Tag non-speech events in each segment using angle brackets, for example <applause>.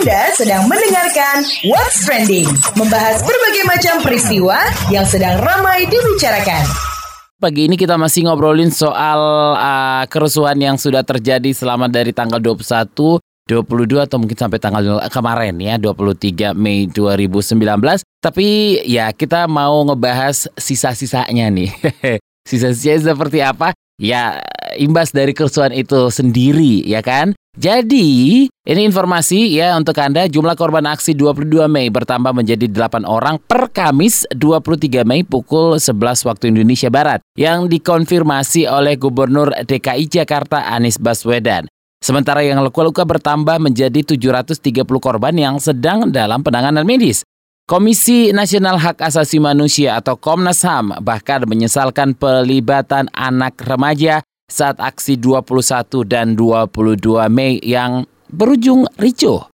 Anda sedang mendengarkan What's Trending, membahas berbagai macam peristiwa yang sedang ramai dibicarakan. Pagi ini kita masih ngobrolin soal uh, kerusuhan yang sudah terjadi selama dari tanggal 21 22 atau mungkin sampai tanggal kemarin ya 23 Mei 2019. Tapi ya kita mau ngebahas sisa-sisanya nih. <laughs> Sisa-sisanya seperti apa? Ya imbas dari kerusuhan itu sendiri ya kan? Jadi, ini informasi ya untuk Anda, jumlah korban aksi 22 Mei bertambah menjadi 8 orang per Kamis 23 Mei pukul 11 waktu Indonesia Barat yang dikonfirmasi oleh Gubernur DKI Jakarta Anies Baswedan. Sementara yang luka-luka bertambah menjadi 730 korban yang sedang dalam penanganan medis. Komisi Nasional Hak Asasi Manusia atau Komnas HAM bahkan menyesalkan pelibatan anak remaja saat aksi 21 dan 22 Mei yang berujung ricuh.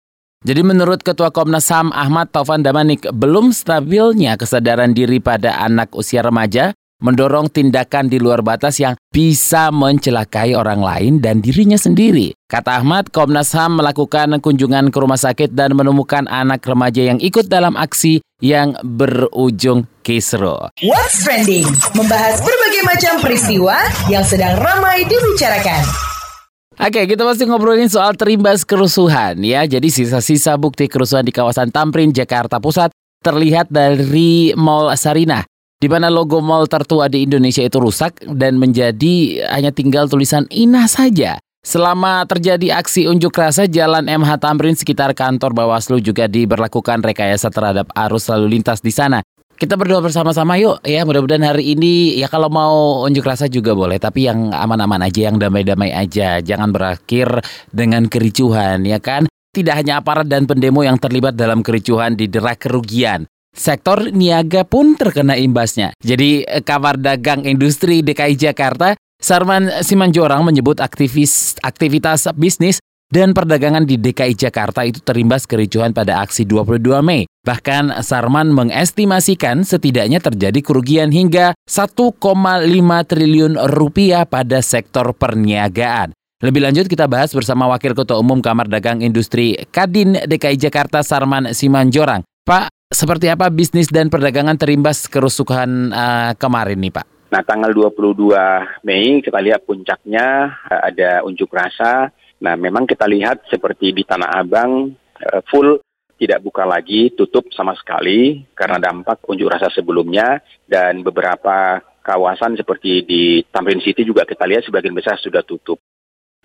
Jadi menurut Ketua Komnas HAM Ahmad Taufan Damanik, belum stabilnya kesadaran diri pada anak usia remaja mendorong tindakan di luar batas yang bisa mencelakai orang lain dan dirinya sendiri. Kata Ahmad, Komnas HAM melakukan kunjungan ke rumah sakit dan menemukan anak remaja yang ikut dalam aksi yang berujung kisro. What's Trending, membahas berbagai macam peristiwa yang sedang ramai dibicarakan. Oke, kita masih ngobrolin soal terimbas kerusuhan ya. Jadi sisa-sisa bukti kerusuhan di kawasan Tamrin, Jakarta Pusat terlihat dari Mall Sarinah di mana logo mall tertua di Indonesia itu rusak dan menjadi hanya tinggal tulisan Inah saja. Selama terjadi aksi unjuk rasa, Jalan MH Tamrin sekitar kantor Bawaslu juga diberlakukan rekayasa terhadap arus lalu lintas di sana. Kita berdoa bersama-sama yuk ya mudah-mudahan hari ini ya kalau mau unjuk rasa juga boleh tapi yang aman-aman aja yang damai-damai aja jangan berakhir dengan kericuhan ya kan tidak hanya aparat dan pendemo yang terlibat dalam kericuhan didera kerugian sektor niaga pun terkena imbasnya. Jadi eh, Kamar Dagang Industri DKI Jakarta, Sarman Simanjorang menyebut aktivis aktivitas bisnis dan perdagangan di DKI Jakarta itu terimbas kericuhan pada aksi 22 Mei. Bahkan Sarman mengestimasikan setidaknya terjadi kerugian hingga 1,5 triliun rupiah pada sektor perniagaan. Lebih lanjut kita bahas bersama Wakil Ketua Umum Kamar Dagang Industri Kadin DKI Jakarta Sarman Simanjorang. Pak, seperti apa bisnis dan perdagangan terimbas kerusuhan uh, kemarin nih Pak? Nah tanggal 22 Mei kita lihat puncaknya uh, ada unjuk rasa. Nah memang kita lihat seperti di Tanah Abang uh, full tidak buka lagi, tutup sama sekali karena dampak unjuk rasa sebelumnya dan beberapa kawasan seperti di Tamrin City juga kita lihat sebagian besar sudah tutup.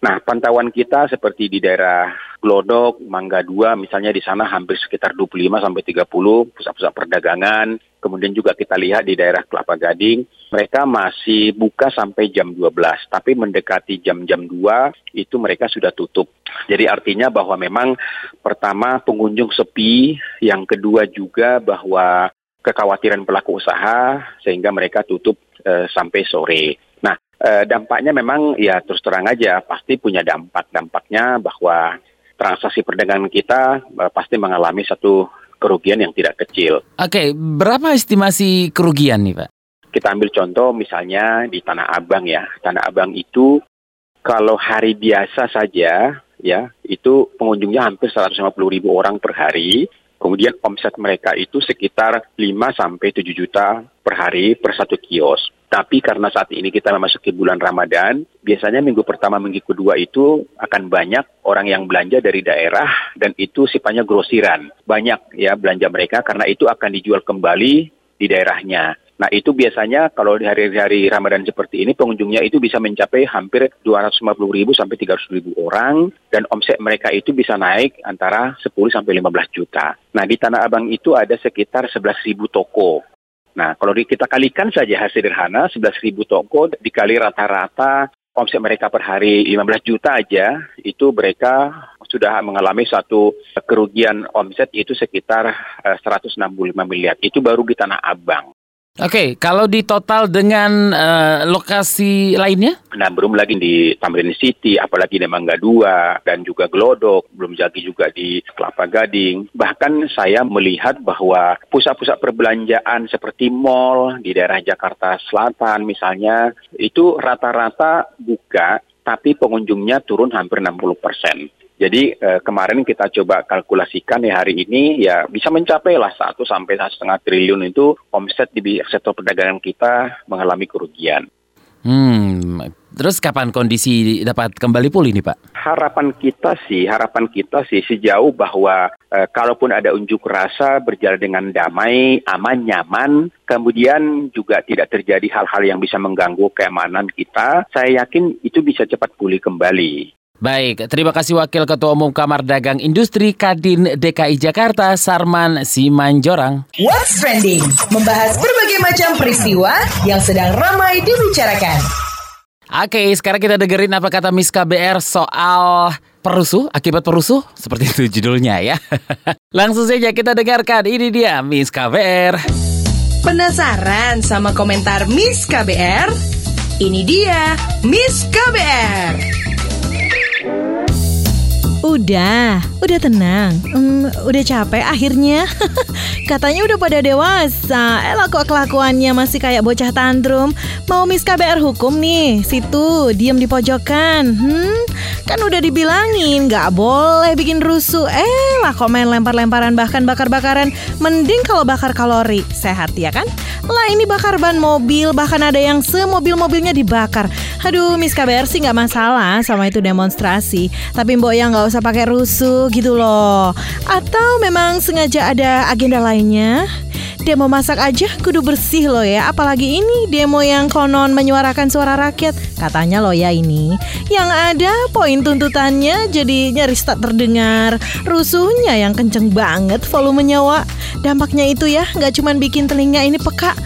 Nah, pantauan kita seperti di daerah Glodok, Mangga 2, misalnya di sana hampir sekitar 25 sampai 30 pusat-pusat perdagangan. Kemudian juga kita lihat di daerah Kelapa Gading, mereka masih buka sampai jam 12, tapi mendekati jam-jam 2 itu mereka sudah tutup. Jadi artinya bahwa memang pertama pengunjung sepi, yang kedua juga bahwa kekhawatiran pelaku usaha sehingga mereka tutup e, sampai sore. Nah, e, dampaknya memang ya terus terang aja pasti punya dampak. Dampaknya bahwa transaksi perdagangan kita e, pasti mengalami satu kerugian yang tidak kecil. Oke, berapa estimasi kerugian nih Pak? Kita ambil contoh misalnya di Tanah Abang ya. Tanah Abang itu kalau hari biasa saja ya itu pengunjungnya hampir 150 ribu orang per hari Kemudian omset mereka itu sekitar 5 sampai 7 juta per hari per satu kios. Tapi karena saat ini kita memasuki bulan Ramadan, biasanya minggu pertama, minggu kedua itu akan banyak orang yang belanja dari daerah dan itu sifatnya grosiran. Banyak ya belanja mereka karena itu akan dijual kembali di daerahnya. Nah itu biasanya kalau di hari-hari Ramadan seperti ini pengunjungnya itu bisa mencapai hampir 250 ribu sampai 300 ribu orang dan omset mereka itu bisa naik antara 10 sampai 15 juta. Nah di Tanah Abang itu ada sekitar 11 ribu toko. Nah kalau kita kalikan saja hasil sederhana 11 ribu toko dikali rata-rata omset mereka per hari 15 juta aja itu mereka sudah mengalami satu kerugian omset itu sekitar 165 eh, miliar. Itu baru di Tanah Abang. Oke, kalau di total dengan uh, lokasi lainnya? Nah, belum lagi di Tamrin City, apalagi di Mangga Dua dan juga Glodok, belum lagi juga di Kelapa Gading. Bahkan saya melihat bahwa pusat-pusat perbelanjaan seperti mall di daerah Jakarta Selatan misalnya, itu rata-rata buka, tapi pengunjungnya turun hampir 60 persen. Jadi eh, kemarin kita coba kalkulasikan ya hari ini ya bisa mencapai lah satu sampai satu setengah triliun itu omset di sektor perdagangan kita mengalami kerugian. Hmm, terus kapan kondisi dapat kembali pulih nih Pak? Harapan kita sih, harapan kita sih sejauh bahwa e, kalaupun ada unjuk rasa berjalan dengan damai, aman, nyaman, kemudian juga tidak terjadi hal-hal yang bisa mengganggu keamanan kita, saya yakin itu bisa cepat pulih kembali. Baik, terima kasih Wakil Ketua Umum Kamar Dagang Industri Kadin DKI Jakarta, Sarman Simanjorang. What's Trending, membahas berbagai macam peristiwa yang sedang ramai dibicarakan. Oke, sekarang kita dengerin apa kata Miss KBR soal perusuh, akibat perusuh, seperti itu judulnya ya. <laughs> Langsung saja kita dengarkan, ini dia Miss KBR. Penasaran sama komentar Miss KBR? Ini dia Miss KBR. Udah, udah tenang. Hmm, udah capek akhirnya. <laughs> Katanya udah pada dewasa. Eh kok kelakuannya masih kayak bocah tantrum. Mau Miss KBR hukum nih. Situ, diem di pojokan. Hmm, kan udah dibilangin nggak boleh bikin rusuh. Eh lah kok main lempar-lemparan bahkan bakar-bakaran. Mending kalau bakar kalori. Sehat ya kan? Lah ini bakar ban mobil, bahkan ada yang semobil-mobilnya dibakar. Aduh, Miss KBR sih nggak masalah sama itu demonstrasi. Tapi Mbok yang nggak usah pakai rusuh gitu loh. Atau memang sengaja ada agenda lainnya? Demo masak aja kudu bersih loh ya. Apalagi ini demo yang konon menyuarakan suara rakyat. Katanya loh ya ini. Yang ada poin tuntutannya jadi nyaris tak terdengar. Rusuhnya yang kenceng banget volumenya Wak Dampaknya itu ya nggak cuman bikin telinga ini peka.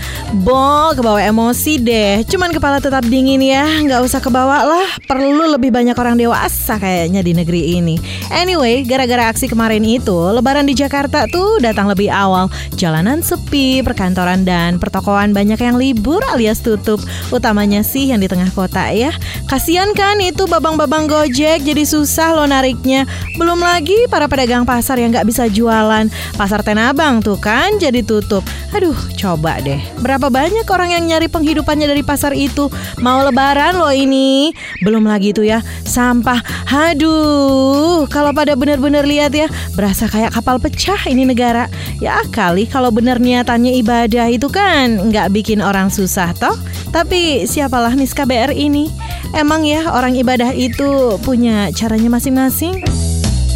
Bo, kebawa emosi deh. Cuman kepala tetap dingin ya Nggak usah kebawa lah. Perlu lebih banyak orang dewasa kayaknya di negeri ini. Anyway, gara-gara aksi kemarin itu Lebaran di Jakarta tuh datang lebih awal. Jalanan sepi sepi, perkantoran dan pertokoan banyak yang libur alias tutup. Utamanya sih yang di tengah kota ya. Kasian kan itu babang-babang Gojek jadi susah lo nariknya. Belum lagi para pedagang pasar yang nggak bisa jualan. Pasar Tenabang tuh kan jadi tutup. Aduh, coba deh. Berapa banyak orang yang nyari penghidupannya dari pasar itu? Mau lebaran lo ini. Belum lagi tuh ya, sampah. Aduh, kalau pada bener-bener lihat ya, berasa kayak kapal pecah ini negara. Ya kali kalau benernya niatannya ibadah itu kan nggak bikin orang susah toh. Tapi siapalah Miss KBR ini? Emang ya orang ibadah itu punya caranya masing-masing?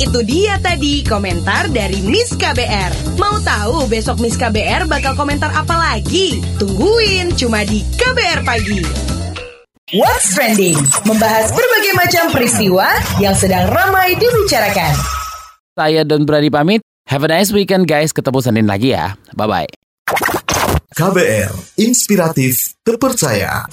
Itu dia tadi komentar dari Miss KBR. Mau tahu besok Miss KBR bakal komentar apa lagi? Tungguin cuma di KBR Pagi. What's Trending? Membahas berbagai macam peristiwa yang sedang ramai dibicarakan. Saya Don Brady pamit. Have a nice weekend guys. Ketemu Senin lagi ya. Bye-bye. KBR, inspiratif, terpercaya.